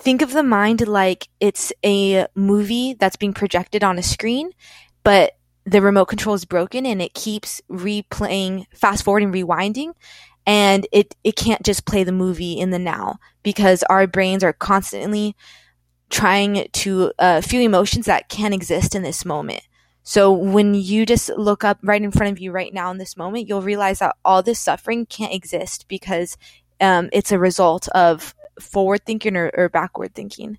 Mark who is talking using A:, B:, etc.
A: think of the mind like it's a movie that's being projected on a screen, but the remote control is broken and it keeps replaying, fast forwarding, rewinding, and it it can't just play the movie in the now because our brains are constantly trying to uh, feel emotions that can't exist in this moment. So when you just look up right in front of you right now in this moment, you'll realize that all this suffering can't exist because um, it's a result of forward thinking or, or backward thinking.